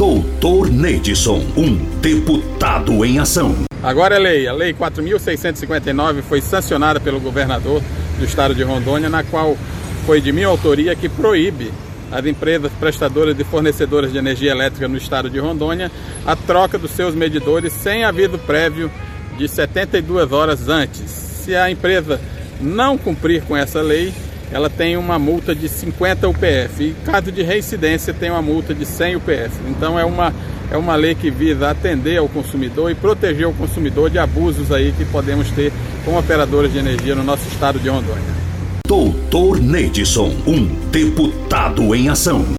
Doutor Neidson, um deputado em ação. Agora é lei. A Lei 4.659 foi sancionada pelo governador do estado de Rondônia, na qual foi de minha autoria que proíbe as empresas prestadoras e fornecedoras de energia elétrica no estado de Rondônia a troca dos seus medidores sem aviso prévio de 72 horas antes. Se a empresa não cumprir com essa lei, ela tem uma multa de 50 UPF. E caso de reincidência, tem uma multa de 100 UPF. Então é uma, é uma lei que visa atender ao consumidor e proteger o consumidor de abusos aí que podemos ter com operadoras de energia no nosso estado de Rondônia. Doutor Neidson, um deputado em ação.